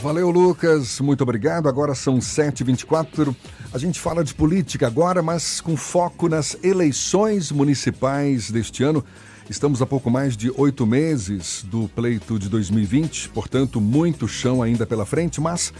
Valeu, Lucas. Muito obrigado. Agora são 7h24. A gente fala de política agora, mas com foco nas eleições municipais deste ano. Estamos a pouco mais de oito meses do pleito de 2020, portanto, muito chão ainda pela frente, mas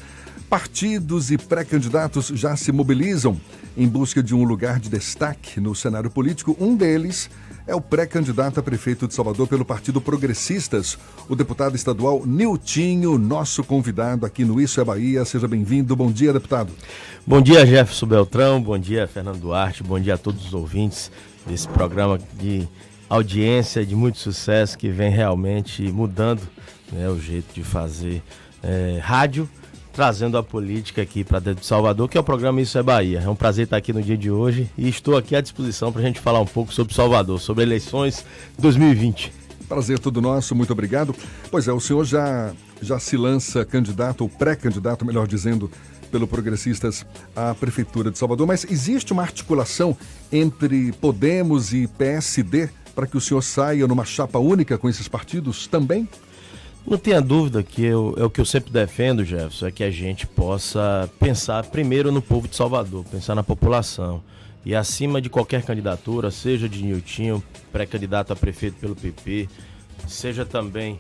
partidos e pré-candidatos já se mobilizam em busca de um lugar de destaque no cenário político. Um deles é o pré-candidato a prefeito de Salvador pelo Partido Progressistas, o deputado estadual Niltinho, nosso convidado aqui no Isso é Bahia. Seja bem-vindo. Bom dia, deputado. Bom dia, Jefferson Beltrão. Bom dia, Fernando Duarte. Bom dia a todos os ouvintes desse programa de audiência de muito sucesso que vem realmente mudando né, o jeito de fazer é, rádio, trazendo a política aqui para dentro de Salvador, que é o programa Isso é Bahia. É um prazer estar aqui no dia de hoje e estou aqui à disposição para a gente falar um pouco sobre Salvador, sobre eleições 2020. Prazer todo nosso, muito obrigado. Pois é, o senhor já, já se lança candidato, ou pré-candidato, melhor dizendo, pelo Progressistas à Prefeitura de Salvador, mas existe uma articulação entre Podemos e PSD para que o senhor saia numa chapa única com esses partidos também? Não tenha dúvida que eu, é o que eu sempre defendo, Jefferson, é que a gente possa pensar primeiro no povo de Salvador, pensar na população. E acima de qualquer candidatura, seja de Niltinho, pré-candidato a prefeito pelo PP, seja também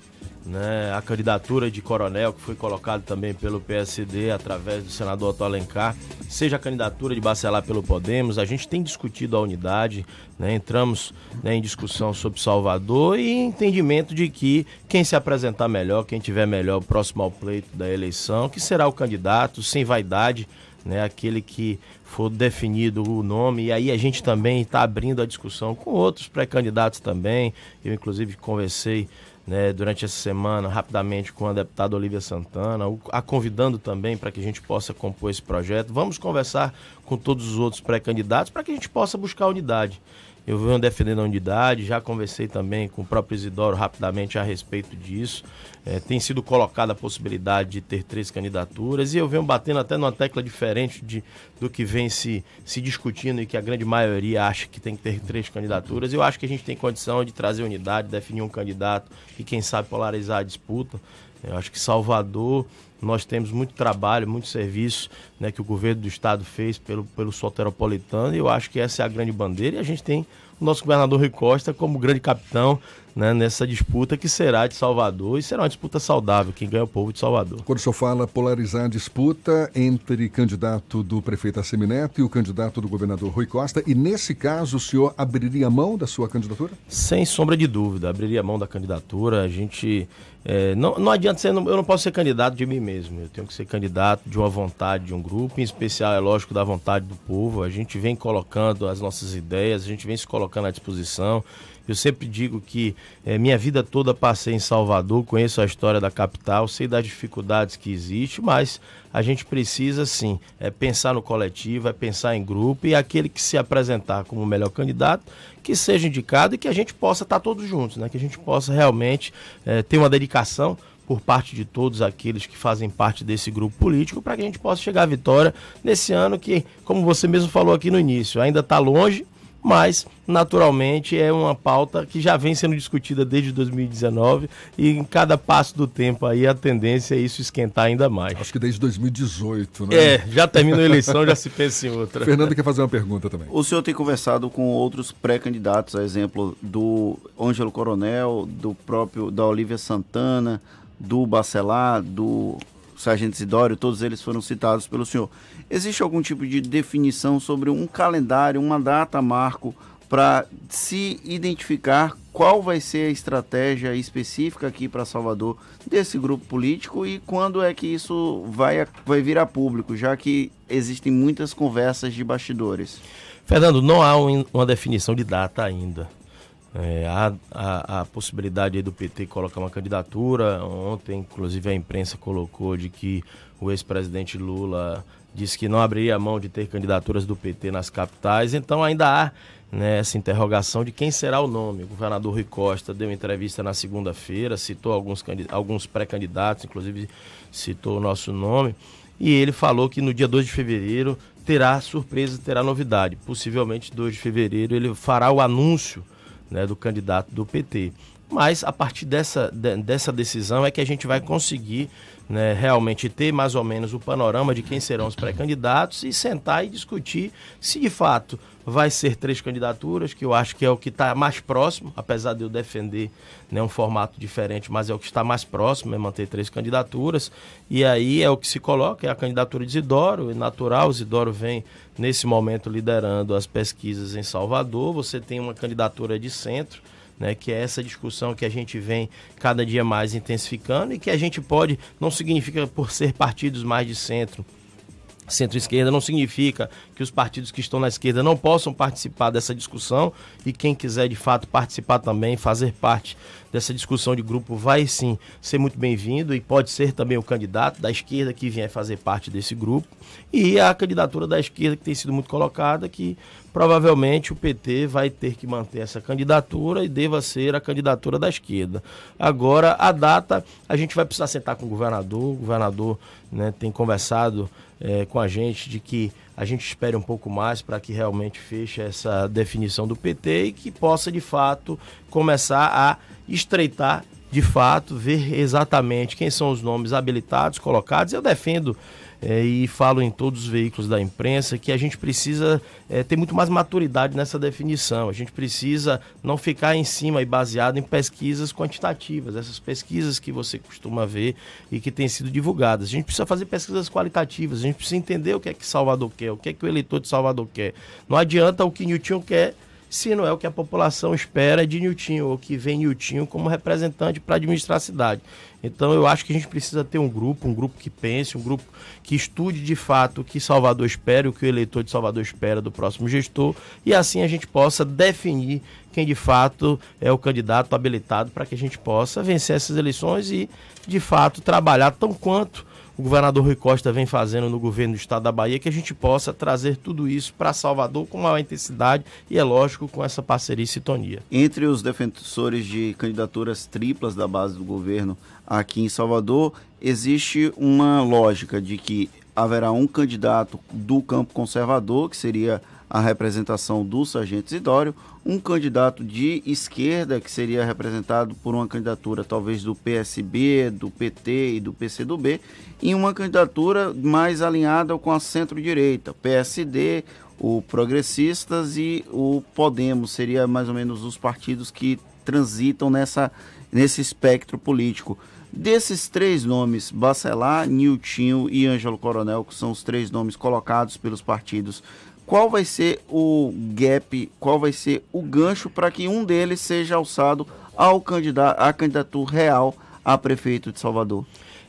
né, a candidatura de coronel, que foi colocado também pelo PSD através do senador Otto Alencar, seja a candidatura de Bacelar pelo Podemos, a gente tem discutido a unidade, né, entramos né, em discussão sobre Salvador e entendimento de que quem se apresentar melhor, quem tiver melhor próximo ao pleito da eleição, que será o candidato, sem vaidade, né, aquele que for definido o nome, e aí a gente também está abrindo a discussão com outros pré-candidatos também. Eu, inclusive, conversei né, durante essa semana, rapidamente, com a deputada Olivia Santana, a convidando também para que a gente possa compor esse projeto. Vamos conversar com todos os outros pré-candidatos para que a gente possa buscar unidade. Eu venho defendendo a unidade, já conversei também com o próprio Isidoro rapidamente a respeito disso. É, tem sido colocada a possibilidade de ter três candidaturas e eu venho batendo até numa tecla diferente de, do que vem se, se discutindo e que a grande maioria acha que tem que ter três candidaturas. Eu acho que a gente tem condição de trazer unidade, definir um candidato e, quem sabe, polarizar a disputa. Eu acho que Salvador nós temos muito trabalho, muito serviço né, que o governo do estado fez pelo, pelo soteropolitano e eu acho que essa é a grande bandeira e a gente tem o nosso governador Rui Costa como grande capitão né, nessa disputa que será de Salvador e será uma disputa saudável, quem ganha é o povo de Salvador. Quando o senhor fala polarizar a disputa entre candidato do prefeito Assemineto e o candidato do governador Rui Costa, e nesse caso o senhor abriria mão da sua candidatura? Sem sombra de dúvida, abriria mão da candidatura. A gente. É, não, não adianta ser, eu não posso ser candidato de mim mesmo, eu tenho que ser candidato de uma vontade de um grupo, em especial, é lógico, da vontade do povo. A gente vem colocando as nossas ideias, a gente vem se colocando à disposição. Eu sempre digo que é, minha vida toda passei em Salvador, conheço a história da capital, sei das dificuldades que existe, mas a gente precisa sim é, pensar no coletivo, é pensar em grupo e aquele que se apresentar como o melhor candidato, que seja indicado e que a gente possa estar todos juntos, né? que a gente possa realmente é, ter uma dedicação por parte de todos aqueles que fazem parte desse grupo político para que a gente possa chegar à vitória nesse ano que, como você mesmo falou aqui no início, ainda está longe, mas naturalmente é uma pauta que já vem sendo discutida desde 2019 e em cada passo do tempo aí a tendência é isso esquentar ainda mais. Acho que desde 2018, né? É, já terminou a eleição, já se pensa em outra. Fernando quer fazer uma pergunta também. O senhor tem conversado com outros pré-candidatos, a exemplo do Ângelo Coronel, do próprio da Olivia Santana, do Bacelar, do Sargento Isidório, todos eles foram citados pelo senhor. Existe algum tipo de definição sobre um calendário, uma data marco para se identificar qual vai ser a estratégia específica aqui para Salvador desse grupo político e quando é que isso vai, vai vir a público, já que existem muitas conversas de bastidores? Fernando, não há um, uma definição de data ainda. É, há, há, a possibilidade do PT colocar uma candidatura. Ontem, inclusive, a imprensa colocou de que o ex-presidente Lula disse que não abriria mão de ter candidaturas do PT nas capitais. Então, ainda há né, essa interrogação de quem será o nome. O governador Rui Costa deu entrevista na segunda-feira, citou alguns, alguns pré-candidatos, inclusive citou o nosso nome. E ele falou que no dia 2 de fevereiro terá surpresa, terá novidade. Possivelmente 2 de fevereiro ele fará o anúncio né, do candidato do PT. Mas a partir dessa, dessa decisão é que a gente vai conseguir né, realmente ter mais ou menos o panorama de quem serão os pré-candidatos e sentar e discutir se de fato vai ser três candidaturas, que eu acho que é o que está mais próximo, apesar de eu defender né, um formato diferente, mas é o que está mais próximo, é manter três candidaturas. E aí é o que se coloca, é a candidatura de Isidoro, é natural, Isidoro vem nesse momento liderando as pesquisas em Salvador, você tem uma candidatura de centro, né, que é essa discussão que a gente vem cada dia mais intensificando e que a gente pode, não significa por ser partidos mais de centro, centro-esquerda não significa que os partidos que estão na esquerda não possam participar dessa discussão e quem quiser de fato participar também, fazer parte dessa discussão de grupo, vai sim ser muito bem-vindo e pode ser também o candidato da esquerda que vier fazer parte desse grupo e a candidatura da esquerda que tem sido muito colocada, que provavelmente o PT vai ter que manter essa candidatura e deva ser a candidatura da esquerda. Agora, a data, a gente vai precisar sentar com o governador, o governador né, tem conversado é, com a gente de que a gente espere um pouco mais para que realmente feche essa definição do PT e que possa de fato começar a estreitar de fato, ver exatamente quem são os nomes habilitados, colocados. Eu defendo é, e falo em todos os veículos da imprensa que a gente precisa é, ter muito mais maturidade nessa definição. A gente precisa não ficar em cima e baseado em pesquisas quantitativas, essas pesquisas que você costuma ver e que têm sido divulgadas. A gente precisa fazer pesquisas qualitativas, a gente precisa entender o que é que Salvador quer, o que é que o eleitor de Salvador quer. Não adianta o que Newton quer se não é o que a população espera de Niltinho, ou que vem Niltinho como representante para administrar a cidade. Então eu acho que a gente precisa ter um grupo, um grupo que pense, um grupo que estude de fato o que Salvador espera, o que o eleitor de Salvador espera do próximo gestor, e assim a gente possa definir quem de fato é o candidato habilitado para que a gente possa vencer essas eleições e de fato trabalhar tão quanto o governador Rui Costa vem fazendo no governo do estado da Bahia, que a gente possa trazer tudo isso para Salvador com maior intensidade e, é lógico, com essa parceria e sintonia. Entre os defensores de candidaturas triplas da base do governo aqui em Salvador, existe uma lógica de que haverá um candidato do campo conservador, que seria a representação do Sargento Isidório, um candidato de esquerda, que seria representado por uma candidatura talvez do PSB, do PT e do PCdoB, e uma candidatura mais alinhada com a centro-direita, PSD, o Progressistas e o Podemos, seria mais ou menos os partidos que transitam nessa, nesse espectro político. Desses três nomes, Bacelar, Niltinho e Ângelo Coronel, que são os três nomes colocados pelos partidos qual vai ser o gap, qual vai ser o gancho para que um deles seja alçado ao candidato, à candidatura real a prefeito de Salvador?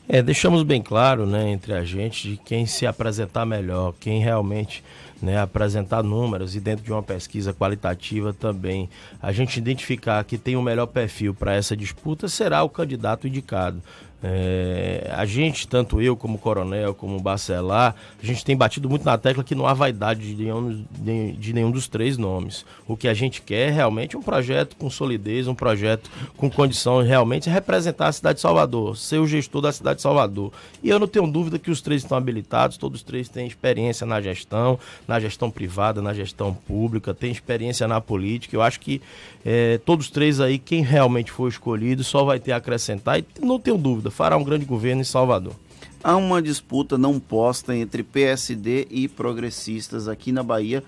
É, deixamos bem claro, né, entre a gente, de quem se apresentar melhor, quem realmente né, apresentar números e dentro de uma pesquisa qualitativa também a gente identificar que tem o melhor perfil para essa disputa será o candidato indicado. É, a gente, tanto eu como Coronel, como Bacelar, a gente tem batido muito na tecla que não há vaidade de nenhum, de, de nenhum dos três nomes. O que a gente quer é realmente um projeto com solidez, um projeto com condição de realmente representar a cidade de Salvador, ser o gestor da cidade de Salvador. E eu não tenho dúvida que os três estão habilitados, todos os três têm experiência na gestão, na gestão privada, na gestão pública, têm experiência na política. Eu acho que é, todos três aí, quem realmente for escolhido, só vai ter a acrescentar e não tenho dúvida fará um grande governo em Salvador. Há uma disputa não posta entre PSD e progressistas aqui na Bahia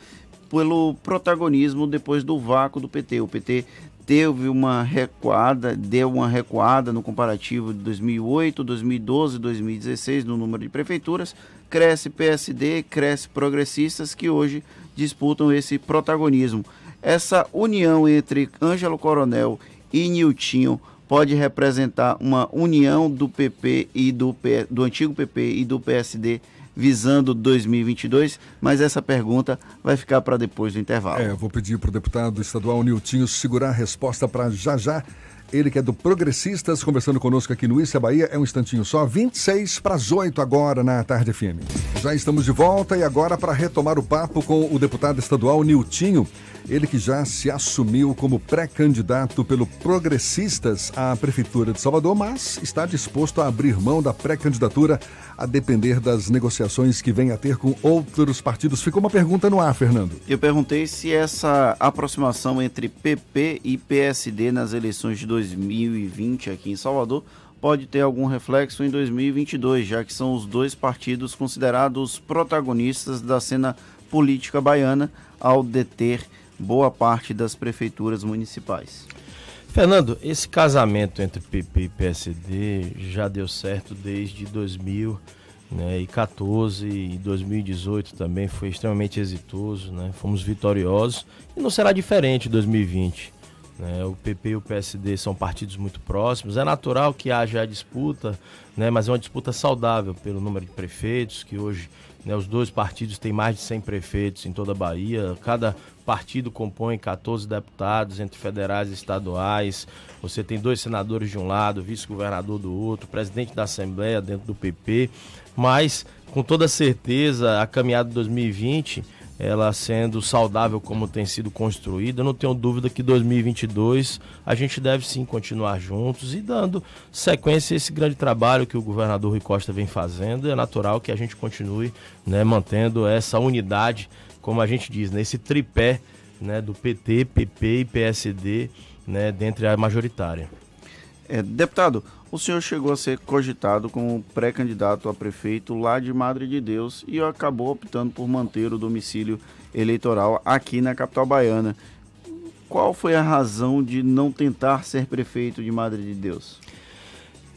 pelo protagonismo depois do vácuo do PT. O PT teve uma recuada, deu uma recuada no comparativo de 2008, 2012, 2016 no número de prefeituras. Cresce PSD, cresce progressistas que hoje disputam esse protagonismo. Essa união entre Ângelo Coronel e Niltinho pode representar uma união do PP e do, do antigo PP e do PSD visando 2022, mas essa pergunta vai ficar para depois do intervalo. É, vou pedir para o deputado estadual Niltinho segurar a resposta para já já. Ele que é do Progressistas, conversando conosco aqui no Issa Bahia, é um instantinho só, 26 para as 8 agora na Tarde FM. Já estamos de volta e agora para retomar o papo com o deputado estadual Niltinho. Ele que já se assumiu como pré-candidato pelo Progressistas à Prefeitura de Salvador, mas está disposto a abrir mão da pré-candidatura a depender das negociações que vem a ter com outros partidos. Ficou uma pergunta no ar, Fernando. Eu perguntei se essa aproximação entre PP e PSD nas eleições de 2020 aqui em Salvador pode ter algum reflexo em 2022, já que são os dois partidos considerados protagonistas da cena política baiana ao deter boa parte das prefeituras municipais. Fernando, esse casamento entre PP e PSD já deu certo desde 2014 né, e 2018 também foi extremamente exitoso, né? Fomos vitoriosos e não será diferente em 2020. Né? O PP e o PSD são partidos muito próximos. É natural que haja a disputa, né? mas é uma disputa saudável pelo número de prefeitos, que hoje né, os dois partidos têm mais de 100 prefeitos em toda a Bahia. Cada partido compõe 14 deputados, entre federais e estaduais. Você tem dois senadores de um lado, vice-governador do outro, presidente da Assembleia dentro do PP. Mas, com toda certeza, a caminhada de 2020 ela sendo saudável como tem sido construída, eu não tenho dúvida que 2022 a gente deve sim continuar juntos e dando sequência a esse grande trabalho que o governador Rui Costa vem fazendo. É natural que a gente continue né, mantendo essa unidade, como a gente diz, nesse tripé né, do PT, PP e PSD né, dentre a majoritária. É, deputado, o senhor chegou a ser cogitado como pré-candidato a prefeito lá de Madre de Deus e acabou optando por manter o domicílio eleitoral aqui na capital baiana. Qual foi a razão de não tentar ser prefeito de Madre de Deus?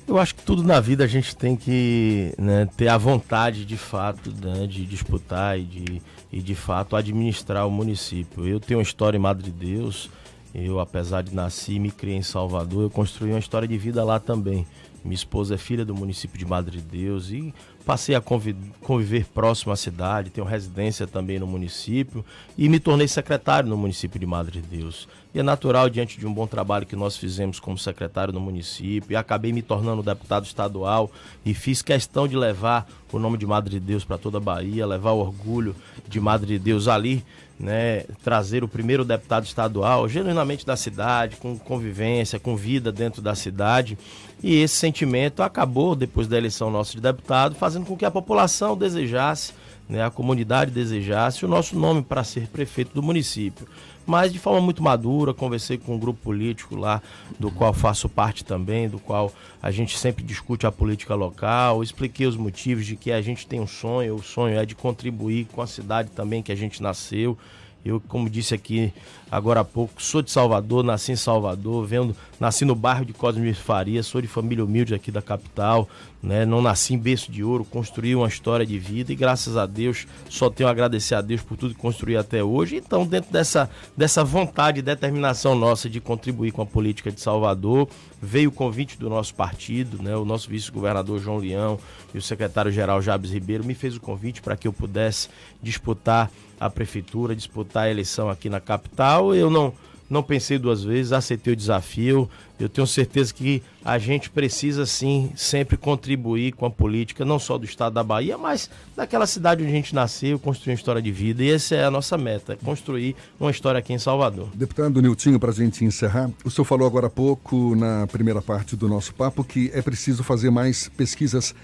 Eu acho que tudo na vida a gente tem que né, ter a vontade de fato né, de disputar e de, e de fato administrar o município. Eu tenho uma história em Madre de Deus eu, apesar de nascer e me criar em Salvador, eu construí uma história de vida lá também. Minha esposa é filha do município de Madre de Deus e passei a conviver próximo à cidade, tenho residência também no município e me tornei secretário no município de Madre de Deus. E é natural, diante de um bom trabalho que nós fizemos como secretário no município, e acabei me tornando deputado estadual e fiz questão de levar o nome de Madre de Deus para toda a Bahia, levar o orgulho de Madre de Deus ali né, trazer o primeiro deputado estadual, genuinamente da cidade, com convivência, com vida dentro da cidade. E esse sentimento acabou, depois da eleição nossa de deputado, fazendo com que a população desejasse, né, a comunidade desejasse o nosso nome para ser prefeito do município. Mas de forma muito madura, conversei com um grupo político lá, do qual faço parte também, do qual a gente sempre discute a política local, expliquei os motivos de que a gente tem um sonho, o sonho é de contribuir com a cidade também que a gente nasceu. Eu, como disse aqui agora há pouco, sou de Salvador, nasci em Salvador, vendo, nasci no bairro de Cosme Faria, sou de família humilde aqui da capital, né? Não nasci em berço de ouro, construí uma história de vida e graças a Deus só tenho a agradecer a Deus por tudo que construí até hoje. Então, dentro dessa, dessa vontade e determinação nossa de contribuir com a política de Salvador, veio o convite do nosso partido, né? O nosso vice-governador João Leão e o secretário-geral Jabes Ribeiro me fez o convite para que eu pudesse disputar a prefeitura, disputar a eleição aqui na capital. Eu não não pensei duas vezes, aceitei o desafio. Eu tenho certeza que a gente precisa sim sempre contribuir com a política, não só do estado da Bahia, mas daquela cidade onde a gente nasceu, construir uma história de vida. E essa é a nossa meta, construir uma história aqui em Salvador. Deputado Niltinho, para a gente encerrar, o senhor falou agora há pouco, na primeira parte do nosso papo, que é preciso fazer mais pesquisas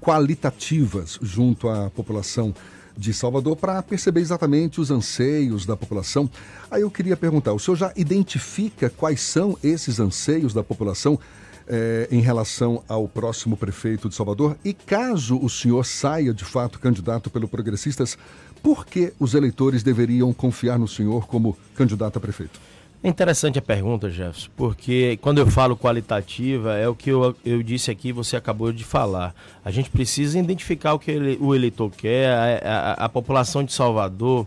qualitativas junto à população de Salvador para perceber exatamente os anseios da população. Aí eu queria perguntar: o senhor já identifica quais são esses anseios da população eh, em relação ao próximo prefeito de Salvador? E caso o senhor saia de fato candidato pelo Progressistas, por que os eleitores deveriam confiar no senhor como candidato a prefeito? É interessante a pergunta, Jefferson, porque quando eu falo qualitativa, é o que eu, eu disse aqui você acabou de falar. A gente precisa identificar o que ele, o eleitor quer, a, a, a população de Salvador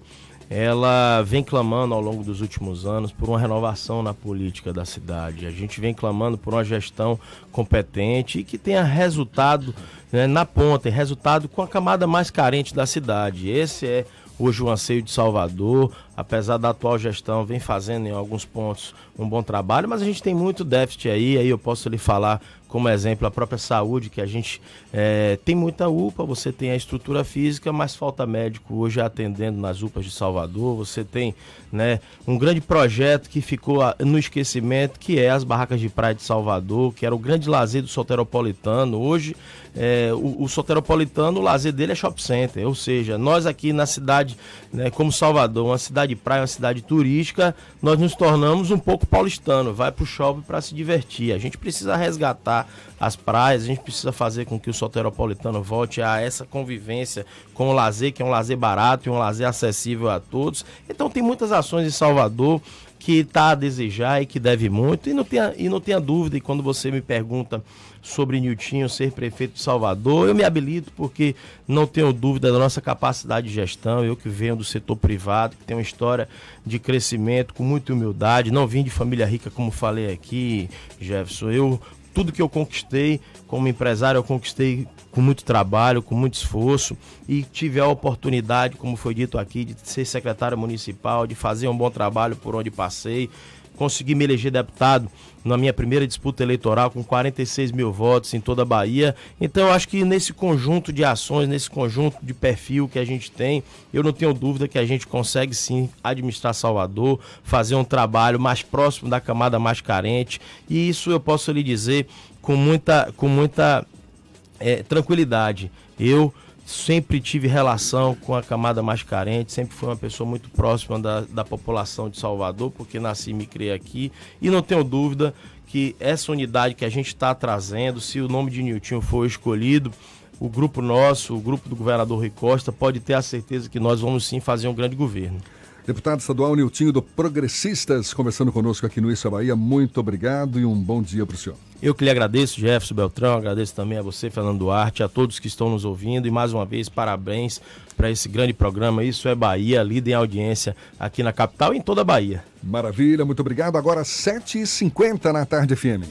ela vem clamando ao longo dos últimos anos por uma renovação na política da cidade. A gente vem clamando por uma gestão competente e que tenha resultado né, na ponta, resultado com a camada mais carente da cidade. Esse é Hoje o anseio de Salvador, apesar da atual gestão, vem fazendo em alguns pontos um bom trabalho, mas a gente tem muito déficit aí, aí eu posso lhe falar como exemplo a própria saúde, que a gente é, tem muita UPA, você tem a estrutura física, mas falta médico hoje atendendo nas UPAs de Salvador. Você tem né, um grande projeto que ficou no esquecimento, que é as barracas de praia de Salvador, que era o grande lazer do soteropolitano. Hoje, é, o, o soteropolitano, o lazer dele é shopping center, ou seja, nós aqui na cidade, né, como Salvador, uma cidade de praia, uma cidade turística, nós nos tornamos um pouco paulistano, vai para o shopping para se divertir. A gente precisa resgatar as praias, a gente precisa fazer com que o soteropolitano volte a essa convivência com o lazer, que é um lazer barato e um lazer acessível a todos. Então tem muitas ações em Salvador que está a desejar e que deve muito. E não tenha, e não tenha dúvida, e quando você me pergunta sobre Niltinho ser prefeito de Salvador, eu me habilito porque não tenho dúvida da nossa capacidade de gestão. Eu que venho do setor privado, que tem uma história de crescimento com muita humildade, não vim de família rica, como falei aqui, Jefferson. Eu tudo que eu conquistei como empresário, eu conquistei com muito trabalho, com muito esforço e tive a oportunidade, como foi dito aqui, de ser secretário municipal, de fazer um bom trabalho por onde passei. Consegui me eleger deputado na minha primeira disputa eleitoral com 46 mil votos em toda a Bahia. Então, eu acho que nesse conjunto de ações, nesse conjunto de perfil que a gente tem, eu não tenho dúvida que a gente consegue sim administrar Salvador, fazer um trabalho mais próximo da camada mais carente. E isso eu posso lhe dizer com muita, com muita é, tranquilidade. Eu sempre tive relação com a camada mais carente, sempre fui uma pessoa muito próxima da, da população de Salvador, porque nasci e me criei aqui, e não tenho dúvida que essa unidade que a gente está trazendo, se o nome de Nilton for escolhido, o grupo nosso, o grupo do governador Rui Costa, pode ter a certeza que nós vamos sim fazer um grande governo. Deputado estadual Niltinho do Progressistas, conversando conosco aqui no Isso é Bahia. Muito obrigado e um bom dia para o senhor. Eu que lhe agradeço, Jefferson Beltrão, agradeço também a você, Fernando Duarte, a todos que estão nos ouvindo e mais uma vez parabéns para esse grande programa. Isso é Bahia, líder em audiência aqui na capital e em toda a Bahia. Maravilha, muito obrigado. Agora 7h50 na tarde FM.